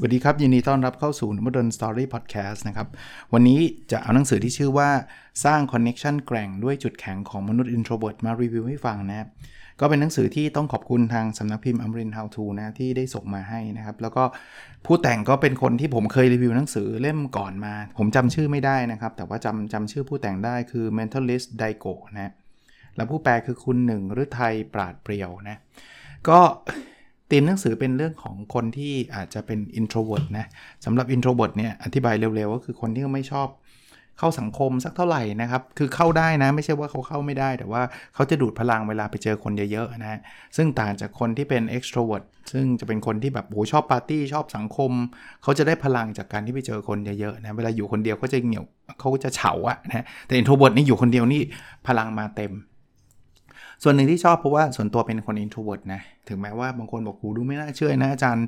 สวัสดีครับ ยินดีต้อนรับเข้าสู่น Modern Story Podcast นะครับ วันนี้จะเอาหนังสือที่ชื่อว่าสร้าง connection แกร่งด้วยจุดแข็งของมนุษย์ introvert มารีวิวให้ฟังนะครับ ก็เป็นหนังสือที่ต้องขอบคุณทางสำนักพิมพ์อัมริน How to นะที่ได้ส่งมาให้นะครับ แล้วก็ผู้แต่งก็เป็นคนที่ผมเคยรีวิวหนังสือเล่มก่อนมา ผมจำชื่อไม่ได้นะครับ แต่ว่าจำจำชื่อผู้แต่งได้คือ Mentalist Daigo นะแล้วผู้แปลคือคุณหนึ่งหรือไทยปราดเปรียวนะก็ ตีมหนังสือเป็นเรื่องของคนที่อาจจะเป็น introvert นะสำหรับ introvert เนี่ยอธิบายเร็วๆ ก็คือคนที่ไม่ชอบเข้าสังคมสักเท่าไหร่นะครับ คือเข้าได้นะ ไม่ใช่ว่าเขาเข้าไม่ได้ แต่ว่าเขาจะดูดพลังเวลาไปเจอคนเยอะๆนะซึ่งต่างจากคนที่เป็น extrovert ซึ่งจะเป็นคนที่แบบโหชอบปาร์ตี้ชอบสังคม เขาจะได้พลังจากการที่ไปเจอคนเยอะๆนะ เวลาอยู่คนเดียวเขาจะเหนียวเขาจะเฉาอะนะ แต่ introvert นี่อยู่คนเดียวนี่พลังมาเต็ม ส่วนหนึ่งที่ชอบเพราะว่าส่วนตัวเป็นคน introvert นะ ถึงแม้ว่าบางคนบอกหูดูไม่น่าเชื่อนะอาจารย์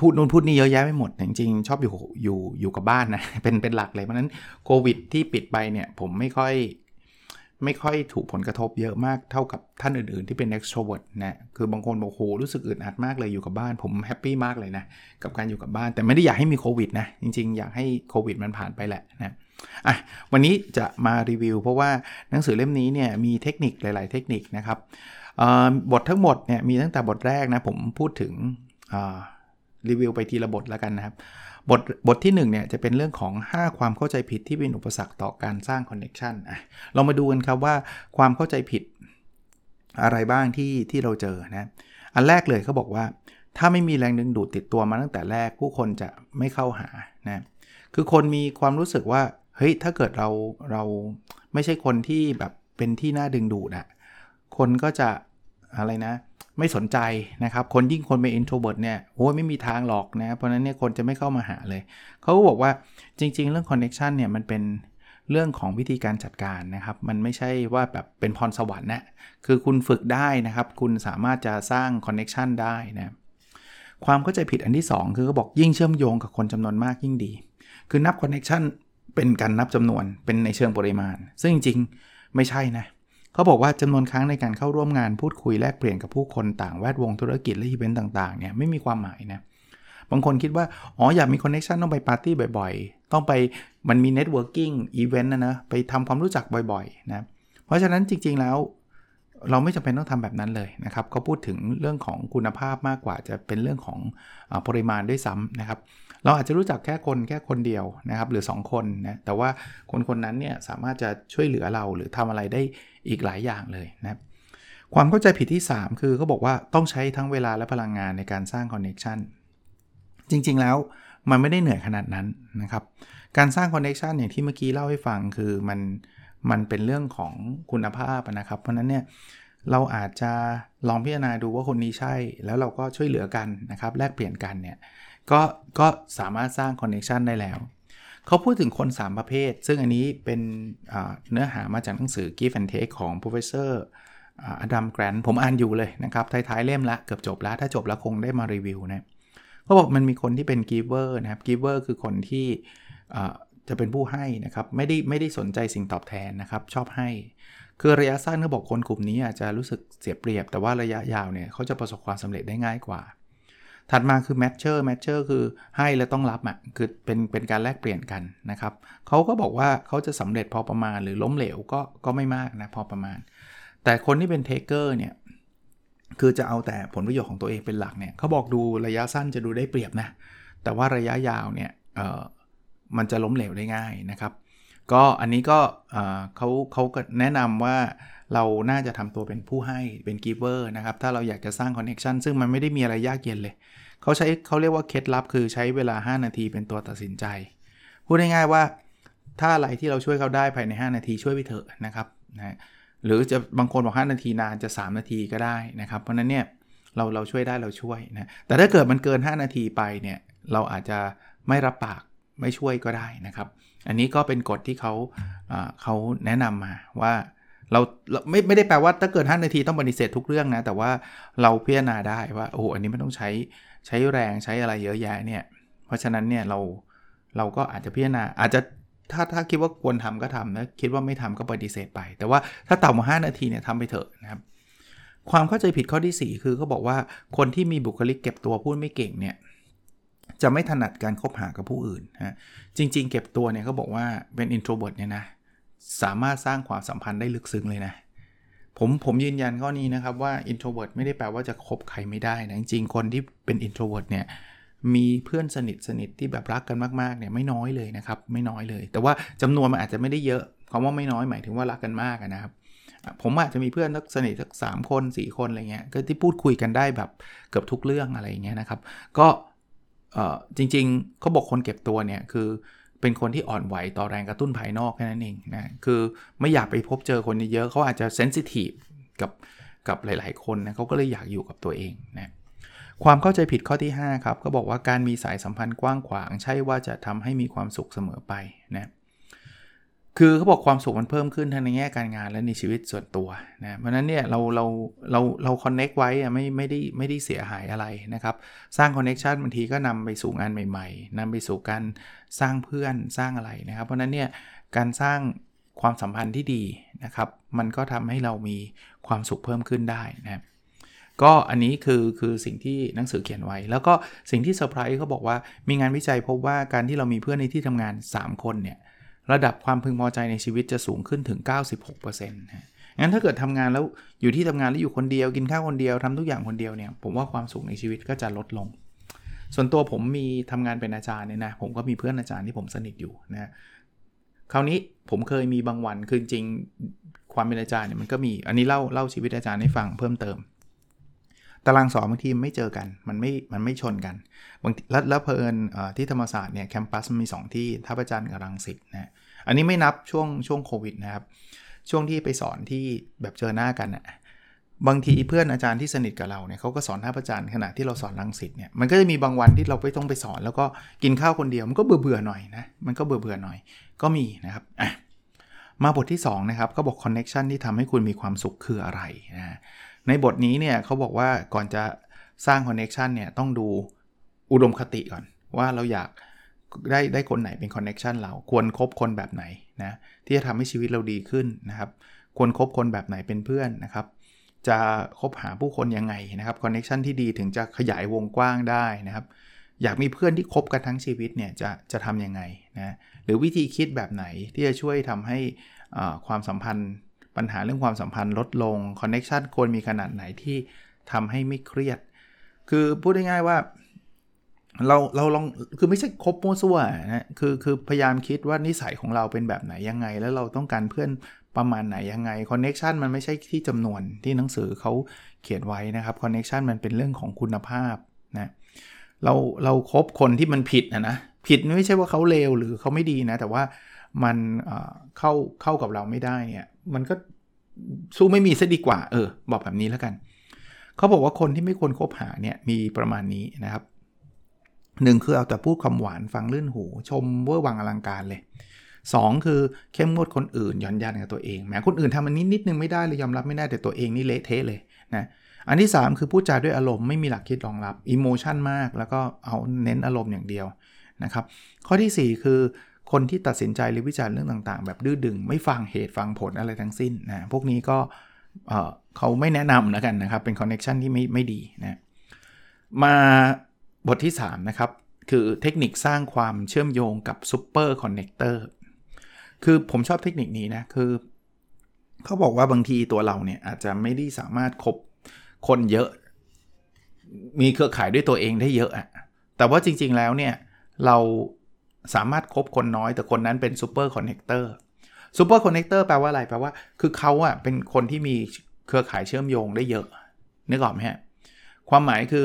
พูดนู่นพูดนี่เยอะแยะไม่หมด จริงๆ ชอบอยู่อยู่อยู่กับบ้านนะ เป็นเป็นหลักเลย เพราะนั้นโควิดที่ปิดไปเนี่ยผมไม่ค่อยไม่ค่อยถูกผลกระทบเยอะมากเท่ากับท่านอื่นๆ ที่เป็น extrovert นะ คือบางคนบอกโหรู้สึกอึดอัดมากเลยอยู่กับบ้าน ผม happy มากเลยนะ กับการอยู่กับบ้าน แต่ไม่ได้อยากให้มีโควิดนะ จริงๆ อยากให้โควิดมันผ่านไปแหละนะ อะวันนี้จะมารีวิว เพราะว่าหนังสือเล่มนี้เนี่ยมีเทคนิคหลาย ๆ เทคนิคนะครับบททั้งหมดเนี่ยมีตั้งแต่บทแรกนะผมพูดถึงรีวิวไปทีละบทแล้วกันนะครับ บทบทที่1เนี่ยจะเป็นเรื่องของ 5 ความเข้าใจผิดที่เป็นอุปสรรคต่อการสร้างคอนเน็ชันอะเรามาดูกันครับว่าความเข้าใจผิดอะไรบ้างที่ที่เราเจอนะ อันแรกเลยเขาบอกว่า ถ้าไม่มีแรงดึงดูดติดตัวมาตั้งแต่แรกผู้คนจะไม่เข้าหานะคือคนมีความรู้สึกว่า เฮ้ยถ้าเกิดเราเราไม่ใช่คนที่แบบเป็นที่น่าดึงดูดอะคนก็จะอะไรนะ ไม่สนใจนะครับ คนยิ่งคนเป็น introvert เนี่ยโอ้ยไม่มีทางหรอกนะ เพราะนั้นเนี่ยคนจะไม่เข้ามาหาเลย เขาก็บอกว่าจริง ๆ เรื่อง connection เนี่ยมันเป็นเรื่องของวิธีการจัดการนะครับ มันไม่ใช่ว่าแบบเป็นพรสวรรค์นะคือคุณฝึกได้นะครับ คุณสามารถจะสร้าง connection ได้นะความเข้าใจผิดอันที่ 2 คือเขาบอกยิ่งเชื่อมโยงกับคนจำนวนมากยิ่งดี คือนับ connection เป็นการนับจำนวนเป็นในเชิงปริมาณ ซึ่งจริงๆไม่ใช่นะเขาบอกว่าจำนวนครั้งในการเข้าร่วมงานพูดคุยแลกเปลี่ยนกับผู้คนต่างแวดวงธุรกิจและอีเวนต์ต่างๆเนี่ยไม่มีความหมายนะบางคนคิดว่า อ๋อ อยากมี connection ต้องไปปาร์ตี้บ่อยๆ ต้องไปมันมี networking event นะนะไปทำความรู้จักบ่อยๆนะเพราะฉะนั้นจริงๆแล้ว เราไม่จำเป็นต้องทำแบบนั้นเลยนะครับเขาพูดถึงเรื่องของคุณภาพมากกว่าจะเป็นเรื่องของปริมาณด้วยซ้ำนะครับ เราอาจจะรู้จักแค่คนแค่คนเดียวนะครับหรือ 2 คนนะแต่ว่าคนคนนั้นเนี่ยสามารถจะช่วยเหลือเราหรือทำอะไรได้อีกหลายอย่างเลยนะความเข้าใจผิดที่ 3 คือเขาบอกว่าต้องใช้ทั้งเวลาและพลังงานในการสร้าง connection จริงๆแล้วมันไม่ได้เหนื่อยขนาดนั้นนะครับ การสร้าง connection อย่างที่เมื่อกี้เล่าให้ฟังคือมันมันเป็นเรื่องของคุณภาพนะครับ เพราะนั้นเนี่ยเราอาจจะลองพิจารณาดูว่าคนนี้ใช่ แล้วเราก็ช่วยเหลือกันนะครับ แลกเปลี่ยนกันเนี่ย ก็ก็สามารถสร้างคอนเนคชันได้แล้ว เขาพูดถึงคน 3 ประเภท ซึ่งอันนี้เป็นเนื้อหามาจากหนังสือ Give and Take ของ Professor อดัมแกรนผมอ่านอยู่เลยนะครับ ท้ายๆเล่มละ เกือบจบแล้ว ถ้าจบแล้วคงได้มารีวิวนะเขาบอกมันมีคนที่เป็น giver นะครับ giver คือคนที่จะเป็นผู้ให้นะครับ ไม่ได้ไม่ได้สนใจสิ่งตอบแทนนะครับ ชอบให้ คือระยะสั้นเขาบอกคนกลุ่มนี้อาจจะรู้สึกเสียเปรียบ แต่ว่าระยะยาวเนี่ยเขาจะประสบความสำเร็จได้ง่ายกว่า ถัดมาคือ matcher matcher คือให้แล้วต้องรับอะคือเป็นเป็นการแลกเปลี่ยนกันนะครับเขาก็บอกว่าเขาจะสำเร็จพอประมาณหรือล้มเหลวก็ก็ไม่มากนะพอประมาณ แต่คนที่เป็น taker เนี่ยคือจะเอาแต่ผลประโยชน์ของตัวเองเป็นหลักเนี่ยเขาบอกดูระยะสั้นจะดูได้เปรียบนะแต่ว่าระยะยาวเนี่ยเออมันจะล้มเหลวได้ง่ายนะครับก็อันนี้ก็เขาเขาก็แนะนำว่าเราน่าจะทำตัวเป็นผู้ให้เป็น giver นะครับ ถ้าเราอยากจะสร้าง connection ซึ่งมันไม่ได้มีอะไรยากเย็นเลย เขาใช้เขาเรียกว่าเคล็ดลับคือใช้เวลา 5 นาทีเป็นตัวตัดสินใจ พูดง่ายๆว่า ถ้าอะไรที่เราช่วยเขาได้ภายใน 5 นาทีช่วยไปเถอะนะครับนะหรือจะบางคนบอก 5 นาทีนานจะ 3 นาทีก็ได้นะครับ เพราะนั้นเนี่ยเราเราช่วยได้เราช่วยนะแต่ถ้าเกิดมันเกิน 5 นาทีไปเนี่ยเราอาจจะไม่รับปากไม่ช่วยก็ได้นะครับ อันนี้ก็เป็นกฎที่เขาเขาแนะนำมาว่าเราไม่ไม่ได้แปลว่าถ้าเกิด 5 นาทีต้องปฏิเสธทุกเรื่องนะ แต่ว่าเราพิจารณาได้ว่าโอ้อันนี้มันต้องใช้ ใช้แรงใช้อะไรเยอะแยะเนี่ย เพราะฉะนั้นเนี่ยเราเราก็อาจจะพิจารณาอาจจะถ้าถ้าคิดว่าควรทำก็ทำนะคิดว่าไม่ทำก็ปฏิเสธไป แต่ว่าถ้าต่ำกว่า5นาทีเนี่ยทำไปเถอะนะครับความเข้าใจผิดข้อที่ 4 คือเขาบอกว่าคนที่มีบุคลิกเก็บตัวพูดไม่เก่งเนี่ยจะไม่ถนัดการคบหากับผู้อื่นนะจริง ๆ เก็บตัวเนี่ยเขาบอกว่าเป็น introvert เนี่ยนะสามารถสร้างความสัมพันธ์ได้ลึกซึ้งเลยนะ ผมผมยืนยันข้อนี้นะครับว่า introvert ไม่ได้แปลว่าจะคบใครไม่ได้นะจริงๆคนที่เป็น introvert เนี่ยมีเพื่อนสนิทสนิทที่แบบรักกันมากๆเนี่ยไม่น้อยเลยนะครับไม่น้อยเลย แต่ว่าจำนวนมันอาจจะไม่ได้เยอะคำว่าไม่น้อยหมายถึงว่ารักกันมากนะครับผมอาจจะมีเพื่อนสักสนิทสักสาคน4คนอะไรเงี้ยก็ที่พูดคุยกันได้แบบเกือบทุกเรื่องอะไรเงี้ยนะครับ ก็จริงๆเขาบอกคนเก็บตัวเนี่ยคือ เป็นคนที่อ่อนไหวต่อแรงกระตุ้นภายนอกแค่นั้นเองนะ คือไม่อยากไปพบเจอคนเยอะเขาอาจจะ sensitive กับกับหลาย ๆ คนนะเขาก็เลยอยากอยู่กับตัวเองนะ ความเข้าใจผิดข้อที่ 5 ครับ ก็บอกว่าการมีสายสัมพันธ์กว้างขวาง ใช่ว่าจะทำให้มีความสุขเสมอไปนะ คือเขาบอกความสุขมันเพิ่มขึ้นทั้งในแง่การงานและในชีวิตส่วนตัวนะเพราะนั้นเนี่ยเราเราเราเรา connect ไว้อะไม่ไม่ได้ไม่ได้เสียหายอะไรนะครับ สร้าง connection บางทีก็นำไปสู่งานใหม่ ๆนำไปสู่การสร้างเพื่อนสร้างอะไรนะครับ เพราะนั้นเนี่ยการสร้างความสัมพันธ์ที่ดีนะครับ มันก็ทำให้เรามีความสุขเพิ่มขึ้นได้นะก็อันนี้คือคือสิ่งที่หนังสือเขียนไว้ แล้วก็สิ่งที่เซอร์ไพรส์เขาบอกว่ามีงานวิจัยพบว่าการที่เรามีเพื่อนในที่ทำงาน 3 คนเนี่ย ระดับความพึงพอใจในชีวิตจะสูงขึ้นถึง 96%นะงั้นถ้าเกิดทำงานแล้วอยู่ที่ทำงานแล้วอยู่คนเดียวกินข้าวคนเดียวทำทุกอย่างคนเดียวเนี่ยผมว่าความสุขในชีวิตก็จะลดลง ส่วนตัวผมมีทำงานเป็นอาจารย์เนี่ยนะผมก็มีเพื่อนอาจารย์ที่ผมสนิทอยู่นะคราวนี้ผมเคยมีบางวันคือจริงความเป็นอาจารย์เนี่ยมันก็มีอันนี้เล่าเล่าชีวิตอาจารย์ให้ฟังเพิ่มเติม ตารางสอนบางทีไม่เจอกันมันไม่มันไม่ชนกันบางแล้วแล้วเพลินที่ธรรมศาสตร์เนี่ยแคมปัสมันมี 2 ที่ท่าประจันกับรังสิตนะ อันนี้ไม่นับช่วงช่วงโควิดนะครับ ช่วงที่ไปสอนที่แบบเจอหน้ากันอะบางทีเพื่อนอาจารย์ที่สนิทกับเราเนี่ยเขาก็สอนท่าพระจันทร์ขณะที่เราสอนรังสิตเนี่ยมันก็จะมีบางวันที่เราไม่ต้องไปสอน แล้วก็กินข้าวคนเดียวมันก็เบื่อเบื่อหน่อยนะมันก็เบื่อเบื่อหน่อยก็มีนะครับมาบทที่ 2 นะครับก็บอก connection ที่ทำให้คุณมีความสุขคืออะไรนะในบทนี้เนี่ยเขาบอกว่าก่อนจะสร้าง connection เนี่ยต้องดูอุดมคติก่อน ว่าเราอยาก ได้ได้คนไหนเป็น connection เราควรคบคนแบบไหนนะที่จะทำให้ชีวิตเราดีขึ้นนะครับควรคบคนแบบไหนเป็นเพื่อนนะครับ จะคบหาผู้คนยังไงนะครับ connection ที่ดีถึงจะขยายวงกว้างได้นะครับ อยากมีเพื่อนที่คบกันทั้งชีวิตเนี่ยจะจะทำยังไงนะหรือวิธีคิดแบบไหนที่จะช่วยทำให้ความสัมพันธ์ปัญหาเรื่องความสัมพันธ์ลดลง connection ควรมีขนาดไหนที่ทำให้ไม่เครียด คือพูดง่ายๆว่า เราเราลองคือไม่ใช่คบมั่วซั่วนะคือคือพยายามคิดว่านิสัยของเราเป็นแบบไหนยังไง แล้วเราต้องการเพื่อนประมาณไหนยังไง connection มันไม่ใช่ที่จำนวนที่หนังสือเขาเขียนไว้นะครับ connection มันเป็นเรื่องของคุณภาพนะเราเราคบคนที่มันผิดนะนะผิดไม่ใช่ว่าเขาเลวหรือเขาไม่ดีนะ แต่ว่ามันเข้าเข้ากับเราไม่ได้เนี่ยมันก็สู้ไม่มีซะดีกว่า เออ บอกแบบนี้แล้วกัน เขาบอกว่าคนที่ไม่ควรคบหาเนี่ยมีประมาณนี้นะครับ หนึ่งคือเอาแต่พูดคำหวานฟังลื่นหู ชมเวอร์วังอลังการเลย 2 คือเข้มงวดคนอื่นย่อนยันกับตัวเองแม้คนอื่นทำมันนิดนิดนึงไม่ได้เลยยอมรับไม่ได้แต่ตัวเองนี่เละเทะเลยนะอันที่ 3 คือพูดจาด้วยอารมณ์ไม่มีหลักคิดรองรับอิโมชันมาก แล้วก็เอาเน้นอารมณ์อย่างเดียวนะครับข้อที่ 4 คือคนที่ตัดสินใจหรือวิจารณ์เรื่องต่างๆ แบบดื้อดึง ไม่ฟังเหตุฟังผลอะไรทั้งสิ้นนะพวกนี้ก็เขาไม่แนะนำนะกันนะครับ เป็น connection ที่ไม่ไม่ดีนะมา บทที่ 3 นะครับ คือเทคนิคสร้างความเชื่อมโยงกับ super connector คือผมชอบเทคนิคนี้นะ คือเขาบอกว่าบางทีตัวเราเนี่ย อาจจะไม่ได้สามารถคบคนเยอะ มีเครือข่ายด้วยตัวเองได้เยอะอะแต่ว่าจริงๆแล้วเนี่ย เราสามารถคบคนน้อย แต่คนนั้นเป็น super connector super connector แปลว่าอะไร แปลว่า คือเขาอะเป็นคนที่มีเครือข่ายเชื่อมโยงได้เยอะนึกออกไหมฮะความหมายคือ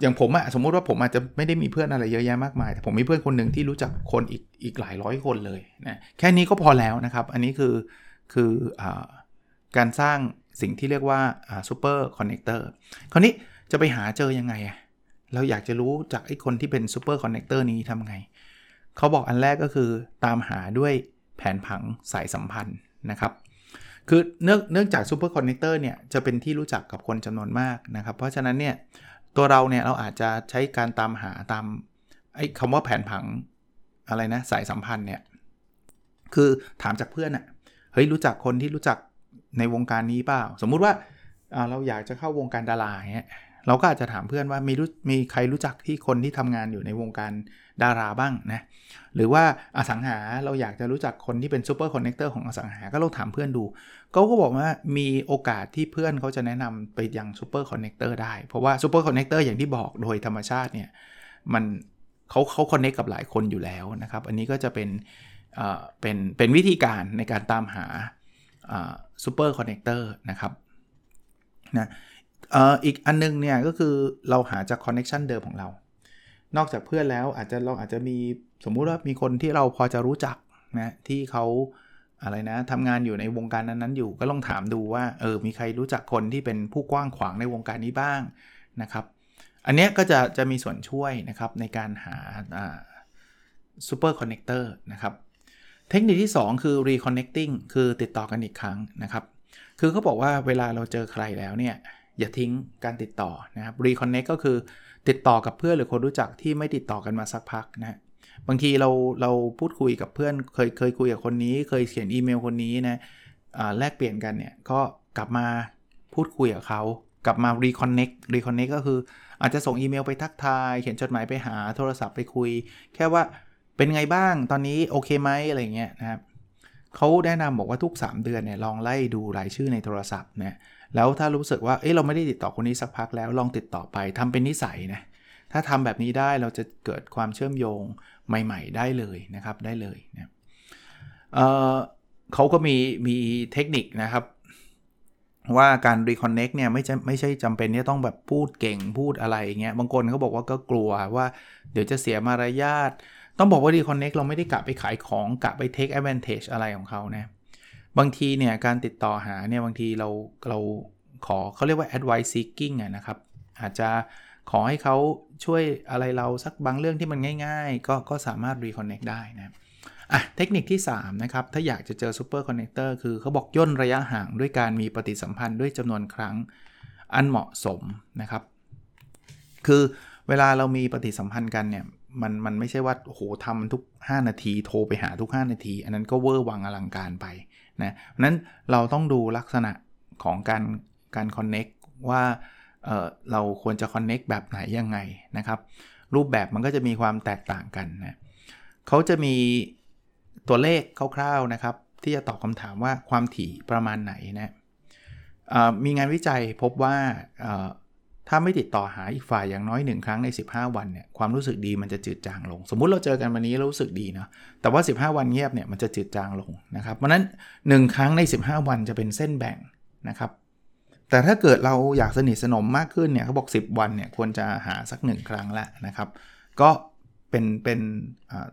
อย่างผมอะสมมุติว่าผมอาจจะไม่ได้มีเพื่อนอะไรเยอะแยะมากมาย แต่ผมมีเพื่อนคนหนึ่งที่รู้จักคนอีกอีกหลายร้อยคนเลยนะแค่นี้ก็พอแล้วนะครับ อันนี้คือคือการสร้างสิ่งที่เรียกว่า super connector คราวนี้จะไปหาเจอยังไงอะเราอยากจะรู้จักไอ้คนที่เป็น super connector นี้ทำไง เขาบอกอันแรกก็คือตามหาด้วยแผนผังสายสัมพันธ์นะครับคือเนื่องเนื่องจาก super connector เนี่ยจะเป็นที่รู้จักกับคนจำนวนมากนะครับ เพราะฉะนั้นเนี่ย ตัวเราเนี่ยเราอาจจะใช้การตามหาตามไอ้คำว่าแผนผังอะไรนะสายสัมพันธ์เนี่ยคือถามจากเพื่อนอะเฮ้ยรู้จักคนที่รู้จักในวงการนี้เปล่า สมมุติว่าเราอยากจะเข้าวงการดาราเงี้ยเราก็อาจจะถามเพื่อนว่ามีรู้มีใครรู้จักที่คนที่ทำงานอยู่ในวงการดาราบ้างนะหรือว่าอสังหาเราอยากจะรู้จักคนที่เป็น super connector ของอสังหา ก็ลองถามเพื่อนดู เขาก็บอกว่ามีโอกาสที่เพื่อนเขาจะแนะนำไปยัง super connector ได้ เพราะว่า super connector อย่างที่บอกโดยธรรมชาติเนี่ยมันเขาเขา connect กับหลายคนอยู่แล้วนะครับ อันนี้ก็จะเป็นเป็นเป็นวิธีการในการตามหา super connector นะครับนะอีกอันนึงเนี่ยก็คือเราหาจาก connection เดิมของเรา นอกจากเพื่อนแล้วอาจจะเราอาจจะมีสมมุติว่ามีคนที่เราพอจะรู้จักนะที่เขา อะไรนะทำงานอยู่ในวงการนั้นๆอยู่ก็ลองถามดูว่าเออมีใครรู้จักคนที่เป็นผู้กว้างขวางในวงการนี้บ้างนะครับ อันนี้ก็จะจะมีส่วนช่วยนะครับในการหา super connector นะครับ เทคนิคที่ 2 คือ reconnecting คือติดต่อกันอีกครั้งนะครับ คือเขาบอกว่าเวลาเราเจอใครแล้วเนี่ยอย่าทิ้งการติดต่อนะครับ reconnect ก็คือติดต่อกับเพื่อนหรือคนรู้จักที่ไม่ติดต่อกันมาสักพักนะ บางทีเราเราพูดคุยกับเพื่อนเคยเคยคุยกับคนนี้ เคยเขียนอีเมลคนนี้นะแลกเปลี่ยนกันเนี่ยก็กลับมาพูดคุยกับเขากลับมา reconnect reconnect ก็คืออาจจะส่งอีเมลไปทักทาย เขียนจดหมายไปหาโทรศัพท์ไปคุย แค่ว่าเป็นไงบ้างตอนนี้โอเคไหมอะไรเงี้ยนะครับเขาแนะนำบอกว่าทุก 3 เดือนเนี่ยลองไล่ดูรายชื่อในโทรศัพท์เนี่ยแล้วถ้ารู้สึกว่าเอ้เราไม่ได้ติดต่อคนนี้สักพักแล้วลองติดต่อไปทำเป็นนิสัยนะ ถ้าทำแบบนี้ได้เราจะเกิดความเชื่อมโยงใหม่ ๆ ได้เลยนะครับได้เลยนะเเขาก็มีมีเทคนิคนะครับ ว่าการ reconnect เนี่ยไม่ใช่ไม่ใช่จำเป็นที่ต้องแบบพูดเก่งพูดอะไรเงี้ยบางคนเขาบอกว่าก็กลัวว่าเดี๋ยวจะเสียมารยาทต้องบอกว่า reconnect เราไม่ได้กะไปขายของกะไป take advantage อะไรของเขานะบางทีเนี่ยการติดต่อหาเนี่ยบางทีเราเราขอเขาเรียกว่า advice seeking นะครับอาจจะ ขอให้เขาช่วยอะไรเราสักบางเรื่องที่มันง่าย ๆ ก็ก็สามารถ reconnect ได้นะอะเทคนิคที่ 3 นะครับ ถ้าอยากจะเจอ super connector คือเขาบอกย่นระยะห่างด้วยการมีปฏิสัมพันธ์ด้วยจำนวนครั้งอันเหมาะสมนะครับ คือเวลาเรามีปฏิสัมพันธ์กันเนี่ยมันมันไม่ใช่ว่าโอ้โหทำทุก 5 นาที โทรไปหาทุก 5 นาที อันนั้นก็เวอร์วังอลังการไปนะนั้นเราต้องดูลักษณะของการการคอนเน็กว่า เเราควรจะคอนเน็กแบบไหนยังไงนะครับ รูปแบบมันก็จะมีความแตกต่างกันนะเขาจะมีตัวเลขคร่าวๆนะครับ ที่จะตอบคำถามว่าความถี่ประมาณไหนนะมีงานวิจัยพบว่าถ้าไม่ติดต่อหาอีกฝ่ายอย่างน้อย 1 ครั้งใน 15 วันเนี่ยความรู้สึกดีมันจะจืดจางลง สมมุติเราเจอกันวันนี้เรารู้สึกดีนะแต่ว่า 15 วันเงียบเนี่ยมันจะจืดจางลงนะครับเพราะนั้น 1 ครั้งใน 15 วันจะเป็นเส้นแบ่งนะครับ แต่ถ้าเกิดเราอยากสนิทสนมมากขึ้นเนี่ยเขาบอก 10 วันเนี่ยควรจะหาสัก1ครั้งละนะครับ ก็เป็นเป็น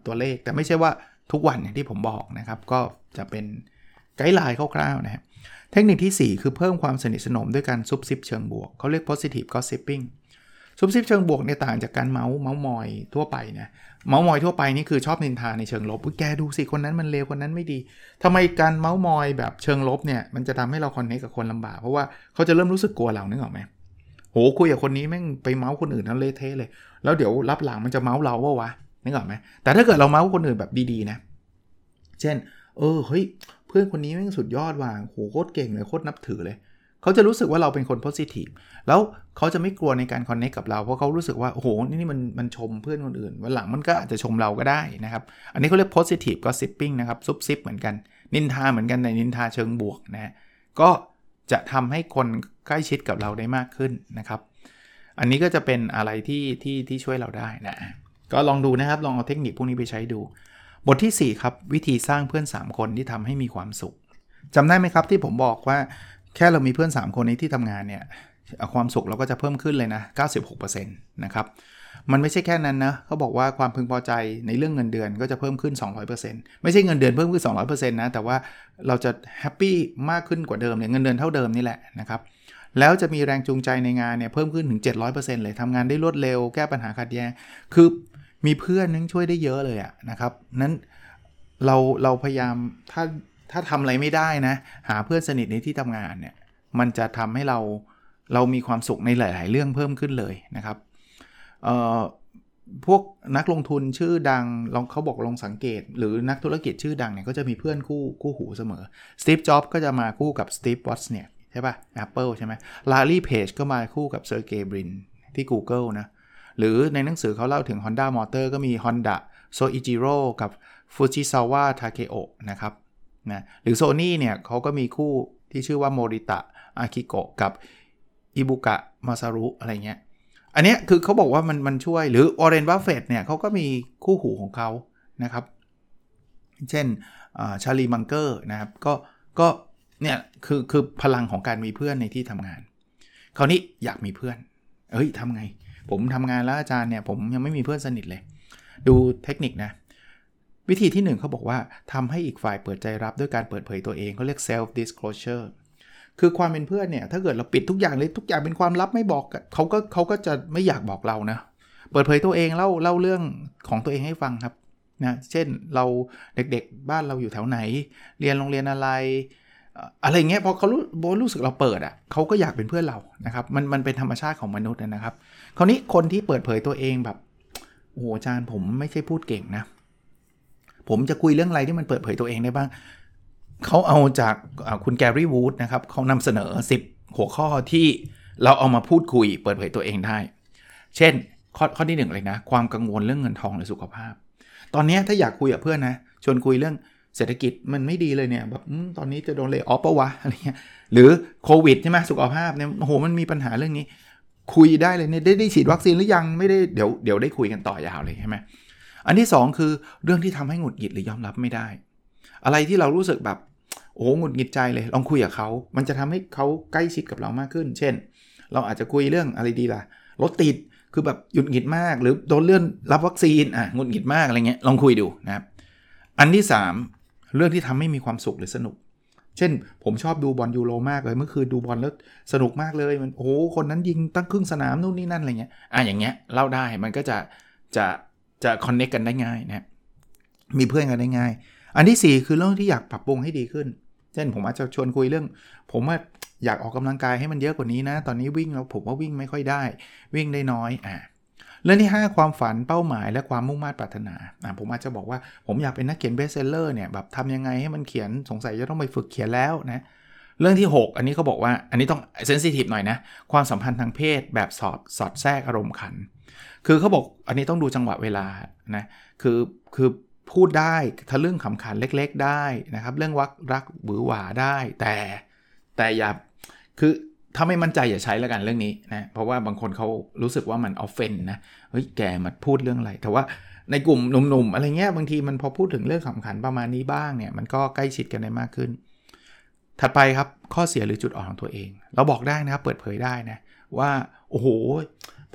ตัวเลขแต่ไม่ใช่ว่าทุกวันอย่างที่ผมบอกนะครับ ก็จะเป็น guideline คร่าวๆนะครับเทคนิคที่ 4 คือเพิ่มความสนิทสนมด้วยการซุบซิบเชิงบวกเขาเรียก positive gossiping ซุบซิบเชิงบวกเนี่ยต่างจากการเมาส์เมาส์มอยทั่วไปนะ เมาส์มอยทั่วไปนี่คือชอบนินทาในเชิงลบแกดูสิคนนั้นมันเลวคนนั้นไม่ดีทำไมการเมาส์มอยแบบเชิงลบเนี่ยมันจะทำให้เรา connect กับคนลำบากเพราะว่าเขาจะเริ่มรู้สึกกลัวเรานึกออกไหมโหคุยกับคนนี้แม่งไปเมาส์คนอื่นนั่นเละเทะเลย แล้วเดี๋ยวลับหลังมันจะเมาส์เราว่าวะนึกออกไหมแต่ถ้าเกิดเราเมาส์คนอื่นแบบดีๆนะ เช่น เออเฮ้ยเพื่อนคนนี้แม่งสุดยอดว่ะโหโคตรเก่งเลยโคตรนับถือเลย เขาจะรู้สึกว่าเราเป็นคนโพสิทีฟแล้วเขาจะไม่กลัวในการคอนเนคกับเรา เพราะเขารู้สึกว่า โอ้โห นี่นี่มันมันชมเพื่อนคนอื่น วันหลังมันก็อาจจะชมเราก็ได้นะครับ อันนี้เขาเรียก positive gossiping นะครับซุบซิบเหมือนกัน นินทาเหมือนกันในนินทาเชิงบวกนะก็จะทำให้คนใกล้ชิดกับเราได้มากขึ้นนะครับ อันนี้ก็จะเป็นอะไรที่ที่ที่ช่วยเราได้นะ ก็ลองดูนะครับ ลองเอาเทคนิคพวกนี้ไปใช้ดู บทที่ 4 ครับ วิธีสร้างเพื่อน 3 คนที่ทำให้มีความสุขจำได้ไหมครับที่ผมบอกว่า แค่เรามีเพื่อน 3 คนในที่ทำงานเนี่ยความสุขเราก็จะเพิ่มขึ้นเลยนะ 96%นะครับ มันไม่ใช่แค่นั้นนะเขาบอกว่าความพึงพอใจในเรื่องเงินเดือนก็จะเพิ่มขึ้น 200%ไม่ใช่เงินเดือนเพิ่มขึ้น 200%นะ แต่ว่าเราจะhappy มากขึ้นกว่าเดิมเนี่ยเงินเดือนเท่าเดิมนี่แหละนะครับ แล้วจะมีแรงจูงใจในงานเนี่ยเพิ่มขึ้นถึง 700%เลยทำงานได้รวดเร็วแก้ปัญหาขัดแย้ง คือมีเพื่อนนึงช่วยได้เยอะเลยอะนะครับ นั้นเราเราพยายามถ้า ถ้าทำอะไรไม่ได้นะ หาเพื่อนสนิทในที่ทำงานเนี่ยมันจะทำให้เราเรามีความสุขในหลาย ๆ เรื่องเพิ่มขึ้นเลยนะครับพวกนักลงทุนชื่อดังลองเขาบอกลองสังเกต หรือนักธุรกิจชื่อดังเนี่ยก็จะมีเพื่อนคู่คู่หูเสมอสตีฟจ็อบส์ก็จะมาคู่กับสตีฟวอตส์เนี่ยใช่ป่ะ Apple ใช่ไหมลารีเพจก็มาคู่กับเซอร์เกย์บรินที่ Google นะ หรือในหนังสือเขาเล่าถึง Honda Motor ก็มี Honda โซอิจิโร่กับฟูจิซาวะทาเคโอะนะครับ นะหรือ Sony เนี่ยเขาก็มีคู่ที่ชื่อว่าโมริตะอากิโอะกับอิบุกะมาซารุอะไรเงี้ย อันนี้คือเขาบอกว่ามันมันช่วยหรือวอร์เรนบัฟเฟตต์เนี่ยเขาก็มีคู่หูของเขานะครับ เช่นชาร์ลีมังเกอร์นะครับ ก็ก็เนี่ยคือคือพลังของการมีเพื่อนในที่ทำงาน คราวนี้อยากมีเพื่อน เอ้ยทำไง ผมทำงานแล้วอาจารย์เนี่ยผมยังไม่มีเพื่อนสนิทเลย ดูเทคนิคนะ วิธีที่ 1เขาบอกว่าทำให้อีกฝ่ายเปิดใจรับด้วยการเปิดเผยตัวเองเขาเรียก self disclosure คือความเป็นเพื่อนเนี่ย ถ้าเกิดเราปิดทุกอย่างเลยทุกอย่างเป็นความลับไม่บอกเขาก็เขาก็จะไม่อยากบอกเรานะ เปิดเผยตัวเองเล่าเล่าเรื่องของตัวเองให้ฟังครับนะเช่นเราเด็กๆบ้านเราอยู่แถวไหน เรียนโรงเรียนอะไร อะไรเงี้ยพอเขารู้รู้สึกเราเปิดอะเขาก็อยากเป็นเพื่อนเรานะครับมันมันเป็นธรรมชาติของมนุษย์นะครับ คราวนี้คนที่เปิดเผยตัวเองแบบโอ้โหอาจารย์ผมไม่ใช่พูดเก่งนะ ผมจะคุยเรื่องอะไรที่มันเปิดเผยตัวเองได้บ้าง เขาเอาจากคุณแกรี่วูดนะครับเขานำเสนอ 10 หัวข้อที่เราเอามาพูดคุยเปิดเผยตัวเองได้ เช่น ข้อข้อที่หนึ่งเลยนะ ความกังวลเรื่องเงินทองหรือสุขภาพ ตอนนี้ถ้าอยากคุยกับเพื่อนนะชวนคุยเรื่องเศรษฐกิจมันไม่ดีเลยเนี่ยแบบตอนนี้จะโดนเลยออฟปะวะอะไรเงี้ยหรือโควิดใช่ไหมสุขภาพเนี่ยโอ้โหมันมีปัญหาเรื่องนี้ คุยได้เลยเนี่ยได้ได้ฉีดวัคซีนหรือยังไม่ได้เดี๋ยวเดี๋ยวได้คุยกันต่อยาวเลยใช่ไหม อันที่ 2 คือเรื่องที่ทำให้หงุดหงิดหรือยอมรับไม่ได้ อะไรที่เรารู้สึกแบบโอ้หงุดหงิดใจเลยลองคุยกับเขา มันจะทำให้เขาใกล้ชิดกับเรามากขึ้น เช่น เราอาจจะคุยเรื่องอะไรดีล่ะรถติดคือแบบหยุดหงิดมาก หรือโดนเลื่อนรับวัคซีนอะหงุดหงิดมากอะไรเงี้ยลองคุยดูนะครับอันที่ 3 เรื่องที่ทำให้มีความสุขหรือสนุก เช่น ผมชอบดูบอลยูโรมากเลยเมื่อคืนดูบอลแล้วสนุกมากเลยมันโอ้คนนั้นยิงตั้งครึ่งสนามนู่นนี่นั่นอะไรเงี้ยอะอย่างเงี้ยเล่าได้มันก็จะจะ จะ connect กันได้ง่ายนะมีเพื่อนกันได้ง่าย อันที่ 4 คือเรื่องที่อยากปรับปรุงให้ดีขึ้น เช่นผมอาจจะชวนคุยเรื่อง ผมว่าอยากออกกำลังกายให้มันเยอะกว่านี้นะ ตอนนี้วิ่งแล้วผมว่าวิ่งไม่ค่อยได้ วิ่งได้น้อยอ่าเรื่องที่ 5 ความฝันเป้าหมายและความมุ่งมั่นปรารถนาอ่าผมอาจจะบอกว่าผมอยากเป็นนักเขียน bestseller เนี่ยแบบทำยังไงให้มันเขียนสงสัยจะต้องไปฝึกเขียนแล้วนะเรื่องที่ 6 อันนี้เขาบอกว่าอันนี้ต้อง sensitive หน่อยนะ ความสัมพันธ์ทางเพศแบบสอดสอดแทรกอารมณ์ขัน คือเขาบอกอันนี้ต้องดูจังหวะเวลานะคือคือพูดได้ทะลึ่งขำขันเล็กๆได้นะครับ เรื่องวักรักหวือหวาได้ แต่แต่อย่าคือถ้าไม่มั่นใจอย่าใช้แล้วกันเรื่องนี้นะเพราะว่าบางคนเขารู้สึกว่ามันออฟเฟนนะเฮ้ยแกมาพูดเรื่องอะไร แต่ว่าในกลุ่มหนุ่มๆอะไรเงี้ยบางทีมันพอพูดถึงเรื่องขำขันประมาณนี้บ้างเนี่ยมันก็ใกล้ชิดกันได้มากขึ้น ถัดไปครับข้อเสียหรือจุดอ่อนของตัวเอง เราบอกได้นะครับเปิดเผยได้นะว่าโอ้โห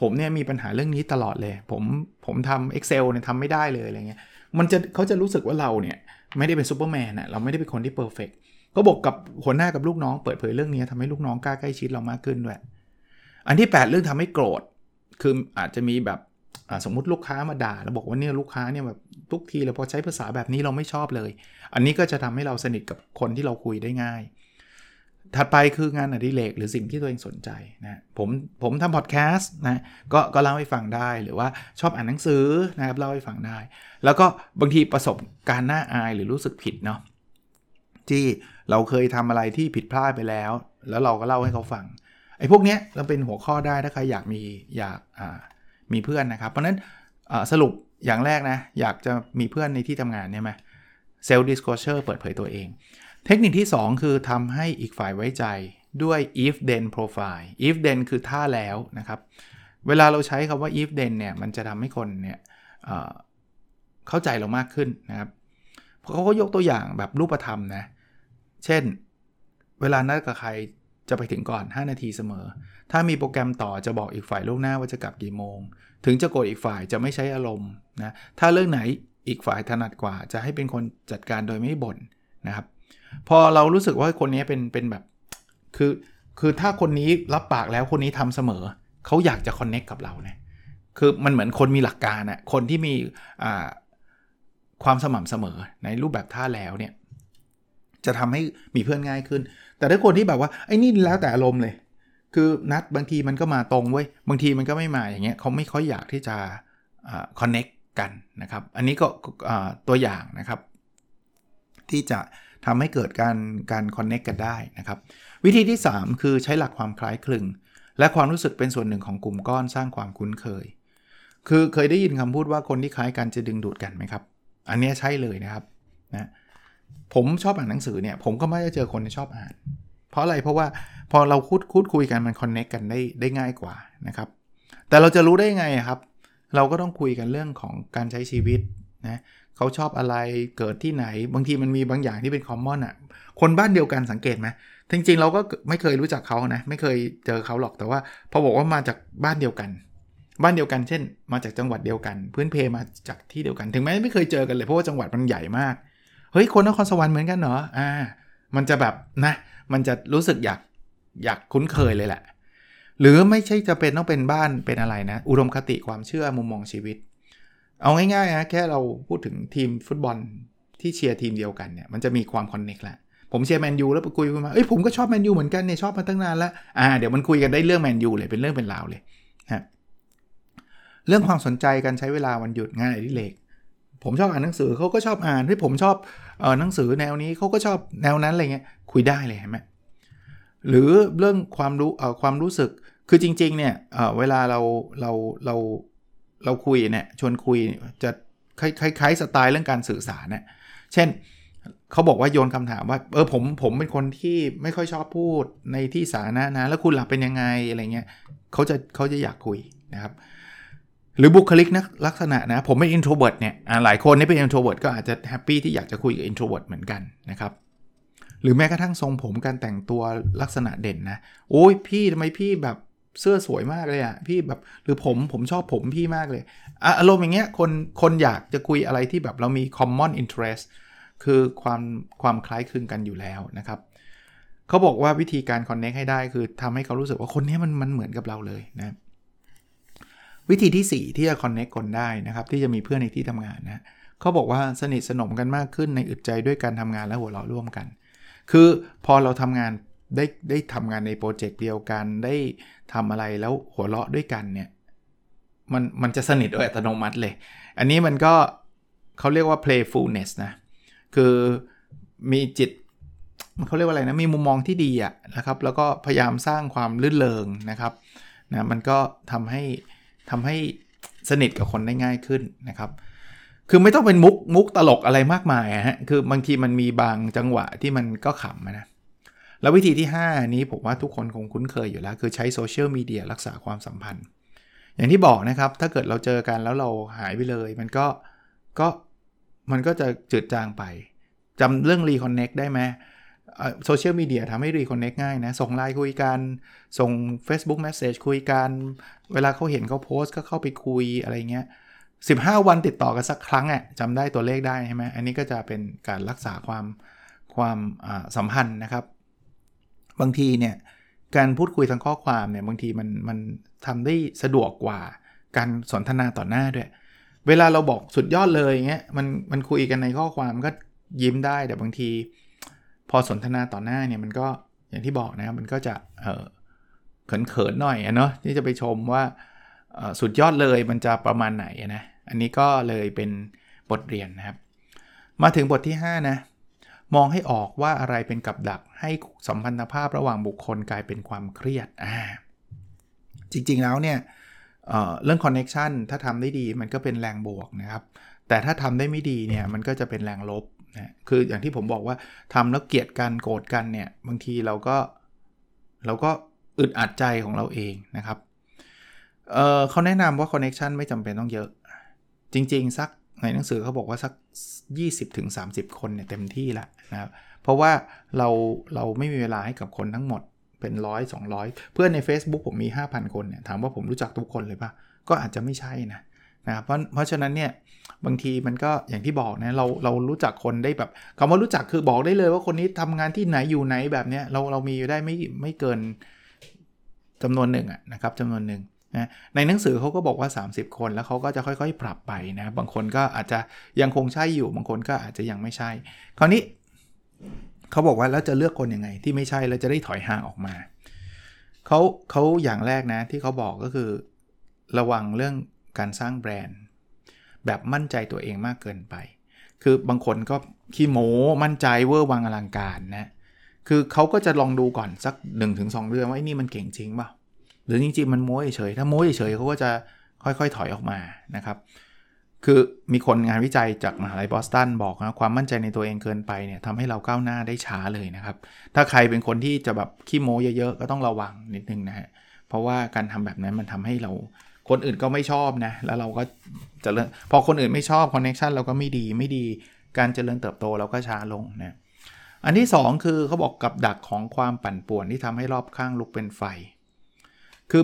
ผมเนี่ยมีปัญหาเรื่องนี้ตลอดเลย ผมผมทำ Excel เนี่ยทำไม่ได้เลยอะไรเงี้ยมันจะเขาจะรู้สึกว่าเราเนี่ยไม่ได้เป็นซูเปอร์แมนอะเราไม่ได้เป็นคนที่ perfect ก็บอกกับหัวหน้ากับลูกน้องเปิดเผยเรื่องนี้ทำให้ลูกน้องกล้าใกล้ชิดเรามากขึ้นด้วยอันที่ 8 เรื่องทำให้โกรธคืออาจจะมีแบบสมมุติลูกค้ามาด่าแล้วบอกว่าเนี่ยลูกค้าเนี่ยแบบทุกทีเราพอใช้ภาษาแบบนี้เราไม่ชอบเลย อันนี้ก็จะทำให้เราสนิทกับคนที่เราคุยได้ง่าย ถัดไปคืองานอดิเรกหรือสิ่งที่ตัวเองสนใจนะผมผมทำพอดแคสต์นะก็ก็เล่าให้ฟังได้หรือว่าชอบอ่านหนังสือนะครับเล่าให้ฟังได้ แล้วก็บางทีประสบการณ์น่าอายหรือรู้สึกผิดเนาะที่เราเคยทำอะไรที่ผิดพลาดไปแล้ว แล้วเราก็เล่าให้เขาฟังไอ้พวกเนี้ยเราเป็นหัวข้อได้ถ้าใครอยากมีอยากมีเพื่อนนะครับ เพราะนั้นสรุปอย่างแรกนะอยากจะมีเพื่อนในที่ทำงานเนี่ย self-disclosure เปิดเผยตัวเอง เทคนิคที่ 2 คือทำให้อีกฝ่ายไว้ใจด้วย if then profile if then คือถ้าแล้วนะครับ เวลาเราใช้คำว่า if then เนี่ย มันจะทำให้คนเนี่ยเข้าใจเรามากขึ้นนะครับเพราะเขาก็ยกตัวอย่างแบบรูปธรรมนะ เช่น เวลานัดกับใครจะไปถึงก่อน 5 นาทีเสมอ ถ้ามีโปรแกรมต่อจะบอกอีกฝ่ายล่วงหน้าว่าจะกลับกี่โมง ถึงจะโกรธอีกฝ่ายจะไม่ใช้อารมณ์นะ ถ้าเรื่องไหนอีกฝ่ายถนัดกว่า จะให้เป็นคนจัดการโดยไม่บ่นนะครับ พอเรารู้สึกว่าคนนี้เป็นเป็นแบบคือคือถ้าคนนี้รับปากแล้วคนนี้ทำเสมอ เขาอยากจะคอนเน็กกับเราเนี่ยคือมันเหมือนคนมีหลักการอะคนที่มีอ่าความสม่ำเสมอในรูปแบบท่าแล้วเนี่ย จะทำให้มีเพื่อนง่ายขึ้น แต่ถ้าคนที่แบบว่าไอ้นี่แล้วแต่อารมณ์เลย คือนัดบางทีมันก็มาตรงเว้ยบางทีมันก็ไม่มาอย่างเงี้ยเขาไม่ค่อยอยากที่จะคอนเน็กกันนะครับ อันนี้ก็ตัวอย่างนะครับ ที่จะ ทำให้เกิดการการคอนเน็กกันได้นะครับ วิธีที่ 3 คือใช้หลักความคล้ายคลึง และความรู้สึกเป็นส่วนหนึ่งของกลุ่มก้อนสร้างความคุ้นเคย คือเคยได้ยินคำพูดว่าคนที่คล้ายกันจะดึงดูดกันไหมครับ อันนี้ใช่เลยนะครับนะผมชอบอ่านหนังสือเนี่ยผมก็ไม่ได้เจอคนที่ชอบอ่าน เพราะอะไรเพราะว่าพอเราคุดคุดคุยกันมันคอนเน็กกันได้ได้ง่ายกว่านะครับแต่เราจะรู้ได้ไงครับ เราก็ต้องคุยกันเรื่องของการใช้ชีวิตนะ เขาชอบอะไรเกิดที่ไหน บางทีมันมีบางอย่างที่เป็นคอมมอนอะ คนบ้านเดียวกันสังเกตไหมจริงๆ เราก็ไม่เคยรู้จักเขานะ ไม่เคยเจอเขาหรอกแต่ว่าพอบอกว่ามาจากบ้านเดียวกัน บ้านเดียวกันเช่น มาจากจังหวัดเดียวกัน พื้นเพมาจากที่เดียวกันถึงแม้ไม่เคยเจอกันเลยเพราะว่าจังหวัดมันใหญ่มากเฮ้ยคนนครสวรรค์เหมือนกันเหรออ่า มันจะแบบนะ มันจะรู้สึกอยากอยากคุ้นเคยเลยแหละ หรือไม่ใช่จะเป็นต้องเป็นบ้านเป็นอะไรนะ อุดมคติความเชื่อมุมมองชีวิต เอาง่ายๆนะแค่เราพูดถึงทีมฟุตบอลที่เชียร์ทีมเดียวกันเนี่ยมันจะมีความ connect แหละผมเชียร์แมนยูแล้วไปคุยกันมาเอ้ยผมก็ชอบแมนยูเหมือนกันเนี่ยชอบมาตั้งนานแล้วอ่าเดี๋ยวมันคุยกันได้เรื่องแมนยูเลยเป็นเรื่องเป็นราวเลยฮะเรื่องความสนใจการใช้เวลาวันหยุดงานอดิเรกผมชอบอ่านหนังสือเขาก็ชอบอ่านที่ผมชอบเออหนังสือแนวนี้เขาก็ชอบแนวนั้นอะไรเงี้ยคุยได้เลยเห็นไหมหรือเรื่องความรู้เอ่อความรู้สึกคือจริงๆเนี่ยเออเวลาเราเราเรา เราคุยเนี่ยชวนคุยจะคล้ายๆสไตล์เรื่องการสื่อสารเนี่ยเช่นเขาบอกว่าโยนคำถามว่าเออผมผมเป็นคนที่ไม่ค่อยชอบพูดในที่สาธารณะนะแล้วคุณหลับเป็นยังไงอะไรเงี้ยเขาจะเขาจะอยากคุยนะครับ หรือบุคลิกนะลักษณะนะผมเป็น introvert เนี่ยหลายคนนี่เป็น introvert ก็อาจจะแฮปปี้ที่อยากจะคุยกับ introvert เหมือนกันนะครับหรือแม้กระทั่งทรงผมการแต่งตัวลักษณะเด่นนะโอ้ยพี่ทำไมพี่แบบ เสื้อสวยมากเลยอะ่ะพี่แบบหรือผมผมชอบผมพี่มากเลยอารมณ์อย่างเงี้ยคนคนอยากจะคุยอะไรที่แบบเรามี common interest คือความความคล้ายคลึงกันอยู่แล้วนะครับเขาบอกว่าวิธีการ connect ให้ได้คือทำให้เขารู้สึกว่าคนนี้มันมันเหมือนกับเราเลยนะวิธีที่ 4 ที่จะ connect คนได้นะครับ ที่จะมีเพื่อนในที่ทำงานนะเขาบอกว่าสนิทสนมกันมากขึ้นในอึดใจด้วยการทำงานและหัวเราะร่วมกัน คือพอเราทำงาน ได้ได้ทำงานในโปรเจกต์เดียวกัน ได้ทำอะไรแล้วหัวเราะด้วยกันเนี่ยมันมันจะสนิทโดยอัตโนมัติเลย อันนี้มันก็เขาเรียกว่า playfulness นะ คือมีจิตเขาเรียกว่าอะไรนะ มีมุมมองที่ดีอะนะครับ แล้วก็พยายามสร้างความลื่นเลงนะครับนะมันก็ทำให้ทำให้สนิทกับคนได้ง่ายขึ้นนะครับคือไม่ต้องเป็นมุกมุกตลกอะไรมากมายฮะ คือบางทีมันมีบางจังหวะที่มันก็ขำนะ แล้ววิธีที่ 5 นี้ผมว่าทุกคนคงคุ้นเคยอยู่แล้ว คือใช้โซเชียลมีเดียรักษาความสัมพันธ์ อย่างที่บอกนะครับ ถ้าเกิดเราเจอกันแล้วเราหายไปเลย มันก็ก็มันก็จะจืดจางไปจำเรื่อง reconnect ได้ไหมโซเชียลมีเดียทำให้ reconnect ง่ายนะ ส่งไลน์คุยกัน ส่ง Facebook Message คุยกัน เวลาเขาเห็นเขาโพสก็เข้าไปคุยอะไรเงี้ย15 วันติดต่อกันสักครั้งอะจำได้ตัวเลขได้ใช่ไหมอันนี้ก็จะเป็นการรักษาความความสัมพันธ์นะครับ บางทีเนี่ยการพูดคุยทางข้อความเนี่ยบางทีมันมันทำได้สะดวกกว่าการสนทนาต่อหน้าด้วย เวลาเราบอกสุดยอดเลยเงี้ยมันมันคุยกันในข้อความก็ยิ้มได้แต่บางที พอสนทนาต่อหน้าเนี่ยมันก็อย่างที่บอกนะมันก็จะเเขินๆหน่อยเนาะที่จะไปชมว่าสุดยอดเลยมันจะประมาณไหนนะอันนี้ก็เลยเป็นบทเรียนนะครับ มาถึงบทที่ 5 นะ มองให้ออกว่าอะไรเป็นกับดัก ให้สัมพันธภาพระหว่างบุคคลกลายเป็นความเครียดอ่าจริงๆแล้วเนี่ยเรื่อง connection ถ้าทำได้ดีมันก็เป็นแรงบวกนะครับ แต่ถ้าทำได้ไม่ดีเนี่ยมันก็จะเป็นแรงลบนะคืออย่างที่ผมบอกว่าทำแล้วเกลียดกันโกรธกันเนี่ยบางทีเราก็เราก็อึดอัดใจของเราเองนะครับเเขาแนะนำว่าคอนเน็ชันไม่จำเป็นต้องเยอะ จริง ๆ สัก ในหนังสือเขาบอกว่าสัก 20-30 คนเนี่ยเต็มที่ละนะครับเพราะว่าเราเราไม่มีเวลาให้กับคนทั้งหมดเป็นร้อย200เพื่อนใน Facebook ผมมี 5,000 คนเนี่ยถามว่าผมรู้จักทุกคนเลยปะก็อาจจะไม่ใช่นะนะครับเพราะเพราะฉะนั้นเนี่ยบางทีมันก็อย่างที่บอกนะเราเรารู้จักคนได้แบบคำว่ารู้จักคือบอกได้เลยว่าคนนี้ทำงานที่ไหนอยู่ไหนแบบเนี้ยเราเรามีอยู่ได้ไม่ไม่เกินจำนวนหนึ่งอะนะครับจำนวนหนึ่ง นะในหนังสือเขาก็บอกว่า 30 คนแล้วเขาก็จะค่อยๆ ปรับไปนะ บางคนก็อาจจะยังคงใช่อยู่ บางคนก็อาจจะยังไม่ใช่ คราวนี้เขาบอกว่าแล้วจะเลือกคนยังไง ที่ไม่ใช่แล้วจะได้ถอยห่างออกมาเขาเขาอย่างแรกนะที่เขาบอกก็คือระวังเรื่องการสร้างแบรนด์ แบบมั่นใจตัวเองมากเกินไป คือบางคนก็ขี้โม้มั่นใจเวอร์วังอลังการนะ คือเขาก็จะลองดูก่อนสัก 1-2เรื่องว่าไอ้นี่มันเก่งจริงเปล่า หรือจริงๆมันโม้เฉยถ้าโม้เฉยเขาก็จะค่อยๆ ถอยออกมานะครับ คือมีคนงานวิจัยจากมหาลัยบอสตันบอกนะความมั่นใจในตัวเองเกินไปเนี่ยทำให้เราก้าวหน้าได้ช้าเลยนะครับ ถ้าใครเป็นคนที่จะแบบขี้โม้เยอะๆ ก็ต้องระวังนิดนึงนะฮะเพราะว่าการทำแบบนั้นมันทำให้เราคนอื่นก็ไม่ชอบนะ แล้วเราก็จะเริ่มพอคนอื่นไม่ชอบ connection เราก็ไม่ดีไม่ดีการเจริญเติบโตเราก็ช้าลงนะอันที่ 2 คือเขาบอกกับดักของความปั่นป่วนที่ทำให้รอบข้างลุกเป็นไฟ คือ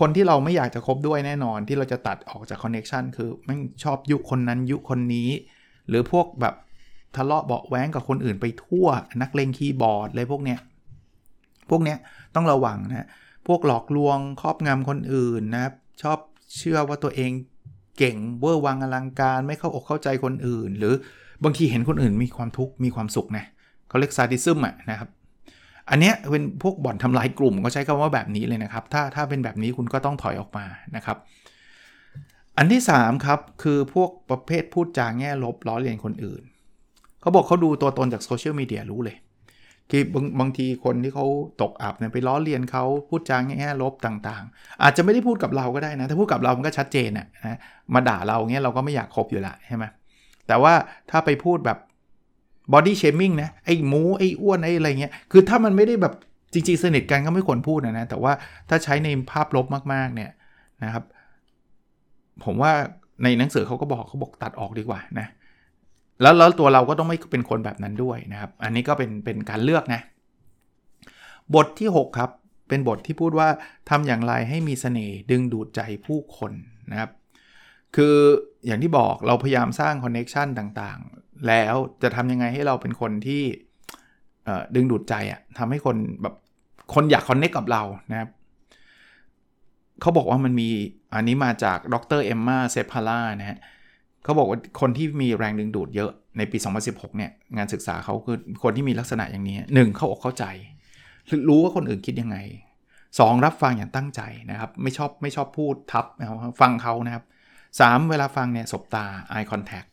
คนที่เราไม่อยากจะคบด้วยแน่นอนที่เราจะตัดออกจาก connection คือไอ้ชอบยุคนนั้นยุคนนี้ หรือพวกแบบทะเลาะเบาแว้งกับคนอื่นไปทั่วนักเลงคีย์บอร์ดอะไรพวกเนี้ยพวกเนี้ยต้องระวังนะพวกหลอกลวงครอบงำคนอื่นนะครับ ชอบเชื่อว่าตัวเองเก่งเวอร์วังอลังการ ไม่เข้าอกเข้าใจคนอื่น หรือบางทีเห็นคนอื่นมีความทุกข์มีความสุขนะเขาเรียกซาดิซึมอะนะครับ อันเนี้ยเป็นพวกบ่อนทำลายกลุ่มก็ใช้คำว่าแบบนี้เลยนะครับ ถ้าถ้าเป็นแบบนี้คุณก็ต้องถอยออกมานะครับ อันที่ 3 ครับ คือพวกประเภทพูดจาแง่ลบล้อเลียนคนอื่น เขาบอกเขาดูตัวตนจากโซเชียลมีเดียรู้เลยคือบางบางทีคนที่เขาตกอับเนี่ยไปล้อเลียนเขาพูดจาแง่ลบต่างๆ อาจจะไม่ได้พูดกับเราก็ได้นะถ้าพูดกับเรามันก็ชัดเจนอะนะมาด่าเราเงี้ยเราก็ไม่อยากคบอยู่ละใช่ไหมแต่ว่าถ้าไปพูดแบบ body shaming นะไอ้หมูไอ้อ้วนไอ้อะไรเงี้ยคือถ้ามันไม่ได้แบบจริงๆสนิทกันก็ไม่ควรพูดนะนะแต่ว่าถ้าใช้ในภาพลบมากๆเนี่ยนะครับ ผมว่าในหนังสือเขาก็บอกเขาบอกตัดออกดีกว่านะแล้วแล้วตัวเราก็ต้องไม่เป็นคนแบบนั้นด้วยนะครับ อันนี้ก็เป็นเป็นการเลือกนะบทที่ 6 ครับ เป็นบทที่พูดว่าทำอย่างไรให้มีเสน่ห์ดึงดูดใจผู้คนนะครับ คืออย่างที่บอกเราพยายามสร้าง connection ต่างๆ แล้วจะทำยังไงให้เราเป็นคนที่ดึงดูดใจอะทำให้คนแบบคนอยาก connect กับเรานะครับเขาบอกว่ามันมีอันนี้มาจากดร. เอมมาเซพพาลานะฮะเขาบอกว่าคนที่มีแรงดึงดูดเยอะในปี 2016 เนี่ย งานศึกษาเขาคือคนที่มีลักษณะอย่างนี้หนึ่งเขาอกเข้าใจ รู้ว่าคนอื่นคิดยังไง 2. รับฟังอย่างตั้งใจนะครับ ไม่ชอบไม่ชอบพูดทับฟังเขานะครับ 3. เวลาฟังเนี่ยสบตา eye contact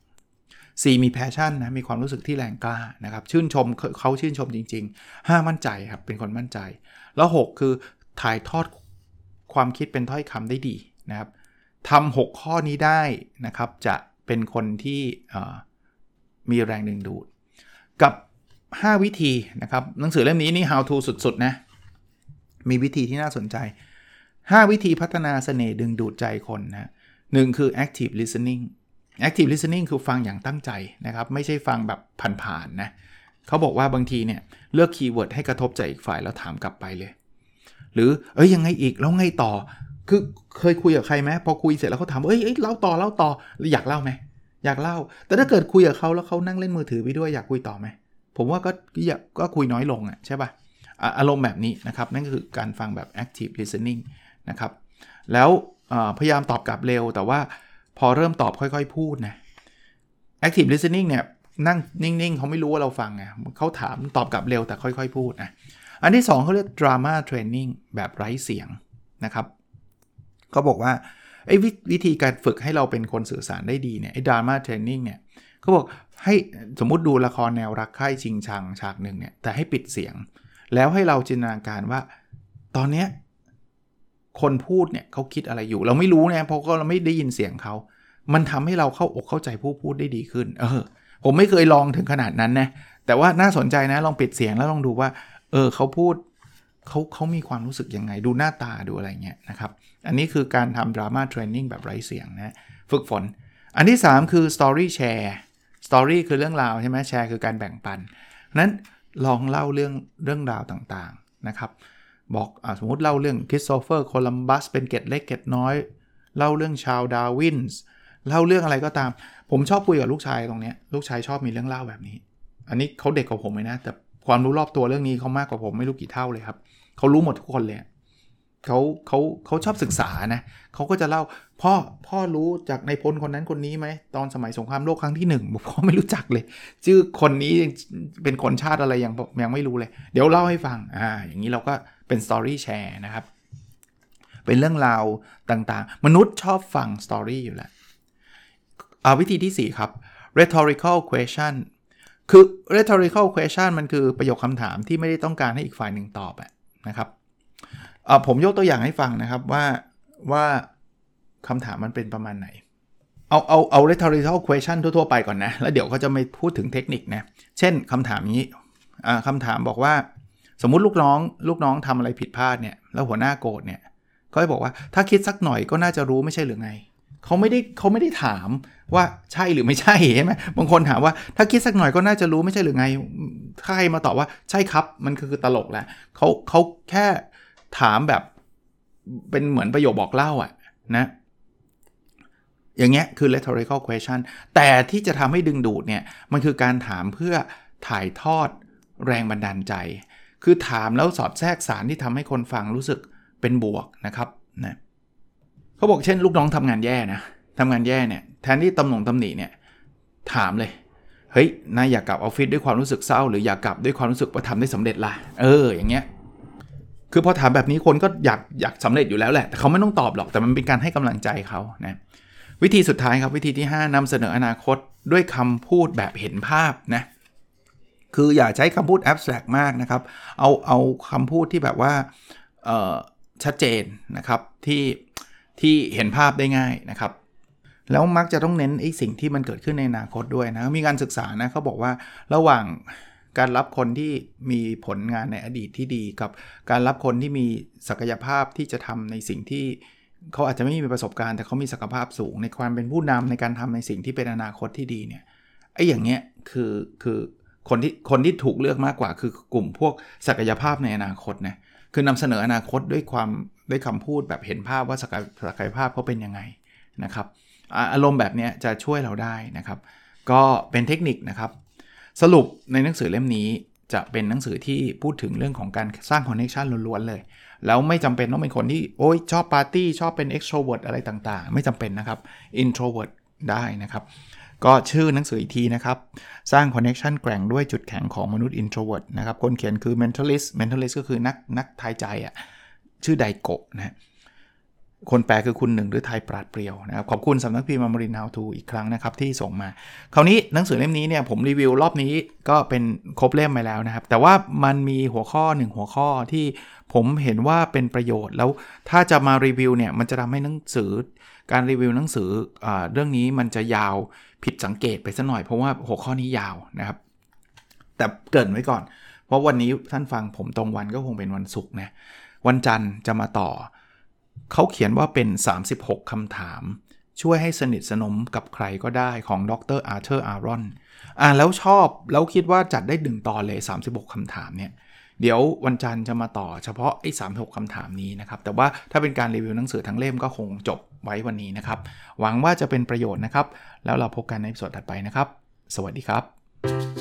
4. มี passion นะมีความรู้สึกที่แรงกล้านะครับชื่นชมเขาชื่นชมจริง ๆ 5. มั่นใจครับเป็นคนมั่นใจ แล้ว 6 คือถ่ายทอดความคิดเป็นถ้อยคำได้ดีนะครับทำ6ข้อนี้ได้นะครับจะเป็นคนที่มีแรงดึงดูด กับ 5 วิธีนะครับหนังสือเล่มนี้นี่ how to สุด ๆ นะ มีวิธีที่น่าสนใจ 5 วิธีพัฒนาสเสน่ห์ดึงดูดใจคนนะหนึ่งคือ active listening active listening คือฟังอย่างตั้งใจนะครับ ไม่ใช่ฟังแบบผ่านๆนะเขาบอกว่าบางทีเนี่ยเลือกคีย์เวิร์ดให้กระทบใจอีกฝ่ายแล้วถามกลับไปเลย หรือเอ้ยยังไงอีกแล้วไงต่อ คือเคยคุยกับใครไหมพอคุยเสร็จแล้วเขาถามเอ้ยเล่าต่อเล่าต่ออยากเล่าไหมอยากเล่า แต่ถ้าเกิดคุยกับเขาแล้วเขานั่งเล่นมือถือไปด้วยอยากคุยต่อไหมผมว่าก็อยากก็คุยน้อยลงอะใช่ปะ่ะอารมณ์แบบนี้นะครับ นั่นก็คือการฟังแบบ active listening นะครับแล้วพยายามตอบกลับเร็วแต่ว่า พอเริ่มตอบค่อยๆ พูดนะ active listening เนี่ยนั่งนิ่ง ๆ เขาไม่รู้ว่าเราฟังไงเขาถามตอบกลับเร็วแต่ค่อย ๆ พูดนะอันที่ 2เขาเรียก drama training แบบไร้เสียงนะครับเขาบอกว่าไอ้วิธีการฝึกให้เราเป็นคนสื่อสารได้ดีเนี่ยไอ้ดราม่าเทรนนิ่งเนี่ยเขาบอกให้สมมุติดูละครแนวรักใคร่ชิงชังฉากหนึ่งเนี่ยแต่ให้ปิดเสียง แล้วให้เราจินตนาการว่า ตอนเนี้ย คนพูดเนี่ยเขาคิดอะไรอยู่ เราไม่รู้นะเพราะก็เราไม่ได้ยินเสียงเขา มันทำให้เราเข้าอกเข้าใจผู้พูดได้ดีขึ้น เออ ผมไม่เคยลองถึงขนาดนั้นนะ แต่ว่าน่าสนใจนะ ลองปิดเสียงแล้วลองดูว่า เออเขาพูดเขาเขามีความรู้สึกยังไง ดูหน้าตาดูอะไรเงี้ยนะครับ อันนี้คือการทำ drama training แบบไร้เสียงนะ ฝึกฝน อันที่ 3 คือ Story Share Story คือเรื่องราวใช่ไหมแชร์คือการแบ่งปันนั้นลองเล่าเรื่องเรื่องราวต่างๆนะครับ บอกสมมติเล่าเรื่องคริสโตเฟอร์โคลัมบัสเป็นเกร็ดเล็กเกร็ดน้อย เล่าเรื่องชาวดาวินส์เล่าเรื่องอะไรก็ตาม ผมชอบคุยกับลูกชายตรงนี้ลูกชายชอบมีเรื่องเล่าแบบนี้ อันนี้เขาเด็กกว่าผมเลยนะ แต่ความรู้รอบตัวเรื่องนี้เขามากกว่าผมไม่รู้กี่เท่าเลยครับเขารู้หมดทุกคนเลย เขาเขาเขาชอบศึกษานะเขาก็จะเล่าพ่อพ่อรู้จากในพลคนนั้นคนนี้ไหมตอนสมัยสงครามโลกครั้งที่หนึ่งพ่อไม่รู้จักเลย ชื่อคนนี้เป็นคนชาติอะไรยังยังไม่รู้เลย เดี๋ยวเล่าให้ฟังอ่าอย่างนี้เราก็เป็นสตอรี่แชร์นะครับ เป็นเรื่องราวต่างๆ มนุษย์ชอบฟังสตอรี่อยู่แล้วอ่าวิธีที่ 4 ครับ rhetorical question คือ rhetorical question มันคือประโยคคำถามที่ไม่ได้ต้องการให้อีกฝ่ายหนึ่งตอบนะครับ ผมยกตัวอย่างให้ฟังนะครับว่าว่าคำถามมันเป็นประมาณไหน เอาเอาเอา rhetorical question ทั่ว ๆ ไปก่อนนะ แล้วเดี๋ยวเขาจะไม่พูดถึงเทคนิคนะ เช่นคำถามนี้คำถามบอกว่า สมมุติลูกน้อง ลูกน้องทำอะไรผิดพลาดเนี่ย แล้วหัวหน้าโกรธเนี่ยก็จะบอกว่าถ้าคิดสักหน่อยก็น่าจะรู้ไม่ใช่หรือไงเขาไม่ได้เขาไม่ได้ถามว่าใช่หรือไม่ใช่ใช่ไหมบางคนถามว่าถ้าคิดสักหน่อยก็น่าจะรู้ไม่ใช่หรือไงใครมาตอบว่าใช่ครับมันคือตลกแหละเขาเขาแค่ ถามแบบเป็นเหมือนประโยคบอกเล่าอะนะอย่างเงี้ยคือ rhetorical question แต่ที่จะทำให้ดึงดูดเนี่ย มันคือการถามเพื่อถ่ายทอดแรงบันดาลใจ คือถามแล้วสอดแทรกสารที่ทำให้คนฟังรู้สึกเป็นบวกนะครับนะเขาบอกเช่น ลูกน้องทำงานแย่นะทำงานแย่เนี่ยแทนที่ตำหนงตำหนิเนี่ยถามเลย เฮ้ยนายอยากกลับออฟฟิศด้วยความรู้สึกเศร้า หรืออยากกลับด้วยความรู้สึกว่าทำได้สำเร็จล่ะเอออย่างเงี้ย คือพอถามแบบนี้คนก็อยากอยากสำเร็จอยู่แล้วแหละ แต่เขาไม่ต้องตอบหรอก แต่มันเป็นการให้กำลังใจเขานะวิธีสุดท้ายครับวิธีที่ 5นำเสนออนาคตด้วยคำพูดแบบเห็นภาพนะคืออย่าใช้คำพูดแอบสแตรกมากนะครับ เอาเอาคำพูดที่แบบว่าชัดเจนนะครับที่ที่เห็นภาพได้ง่ายนะครับ แล้วมักจะต้องเน้นไอ้สิ่งที่มันเกิดขึ้นในอนาคตด้วยนะ มีการศึกษานะเขาบอกว่าระหว่าง การรับคนที่มีผลงานในอดีตที่ดีกับ การรับคนที่มีศักยภาพที่จะทำในสิ่งที่เขาอาจจะไม่มีประสบการณ์แต่เขามีศักยภาพสูง ในความเป็นผู้นำในการทำในสิ่งที่เป็นอนาคตที่ดีเนี่ยไอ้อย่างเงี้ยคือคือคนที่คนที่ถูกเลือกมากกว่า คือกลุ่มพวกศักยภาพในอนาคตนะคือนำเสนออนาคตด้วยความด้วยคำพูดแบบเห็นภาพว่าศักยภาพเขาเป็นยังไงนะครับอารมณ์แบบนี้จะช่วยเราได้นะครับ ก็เป็นเทคนิคนะครับ สรุปในหนังสือเล่มนี้จะเป็นหนังสือที่พูดถึงเรื่องของการสร้าง connection ล้วนๆเลย แล้วไม่จำเป็นต้องเป็นคนที่โอ้ยชอบปาร์ตี้ชอบเป็น extrovert อะไรต่างๆ ไม่จำเป็นนะครับ introvert ได้นะครับ ก็ชื่อหนังสืออีกทีนะครับ สร้าง connection แกร่งด้วยจุดแข็งของมนุษย์ introvert นะครับ คนเขียนคือ mentalist mentalist ก็คือนักนักทายใจอะ่ะชื่อไดโกะนะ คนแปลคือคุณหนึ่งหรือไทยปราดเปรียวนะครับ ขอบคุณสำนักพิมพ์มารินาวทูอีกครั้งนะครับ ที่ส่งมา คราวนี้หนังสือเล่มนี้เนี่ยผมรีวิวรอบนี้ก็เป็นครบเล่มไปแล้วนะครับ แต่ว่ามันมีหัวข้อหนึ่งหัวข้อที่ผมเห็นว่าเป็นประโยชน์แล้วถ้าจะมารีวิวเนี่ยมันจะทำให้หนังสือ การรีวิวหนังสืออเรื่องนี้มันจะยาวผิดสังเกตไปสัหน่อยเพราะว่าหัวข้อนี้ยาวนะครับ แต่เกินไว้ก่อน เพราะวันนี้ท่านฟังผมตรงวันก็คงเป็นวันศุกร์นะวันจันทร์จะมาต่อ เขาเขียนว่าเป็น 36คำถาม ช่วยให้สนิทสนมกับใครก็ได้ของดรอาร์เธอร์อารอนอ่าแล้วชอบแล้วคิดว่าจัดได้ดึงต่อเลย 36คำถามเนี่ยเดี๋ยววันจันทร์จะมาต่อเฉพาะไอ้สามหกคำถามนี้นะครับ แต่ว่าถ้าเป็นการรีวิวหนังสือทั้งเล่มก็คงจบไว้วันนี้นะครับ หวังว่าจะเป็นประโยชน์นะครับ แล้วเราพบกันในสดถัดไปนะครับ สวัสดีครับ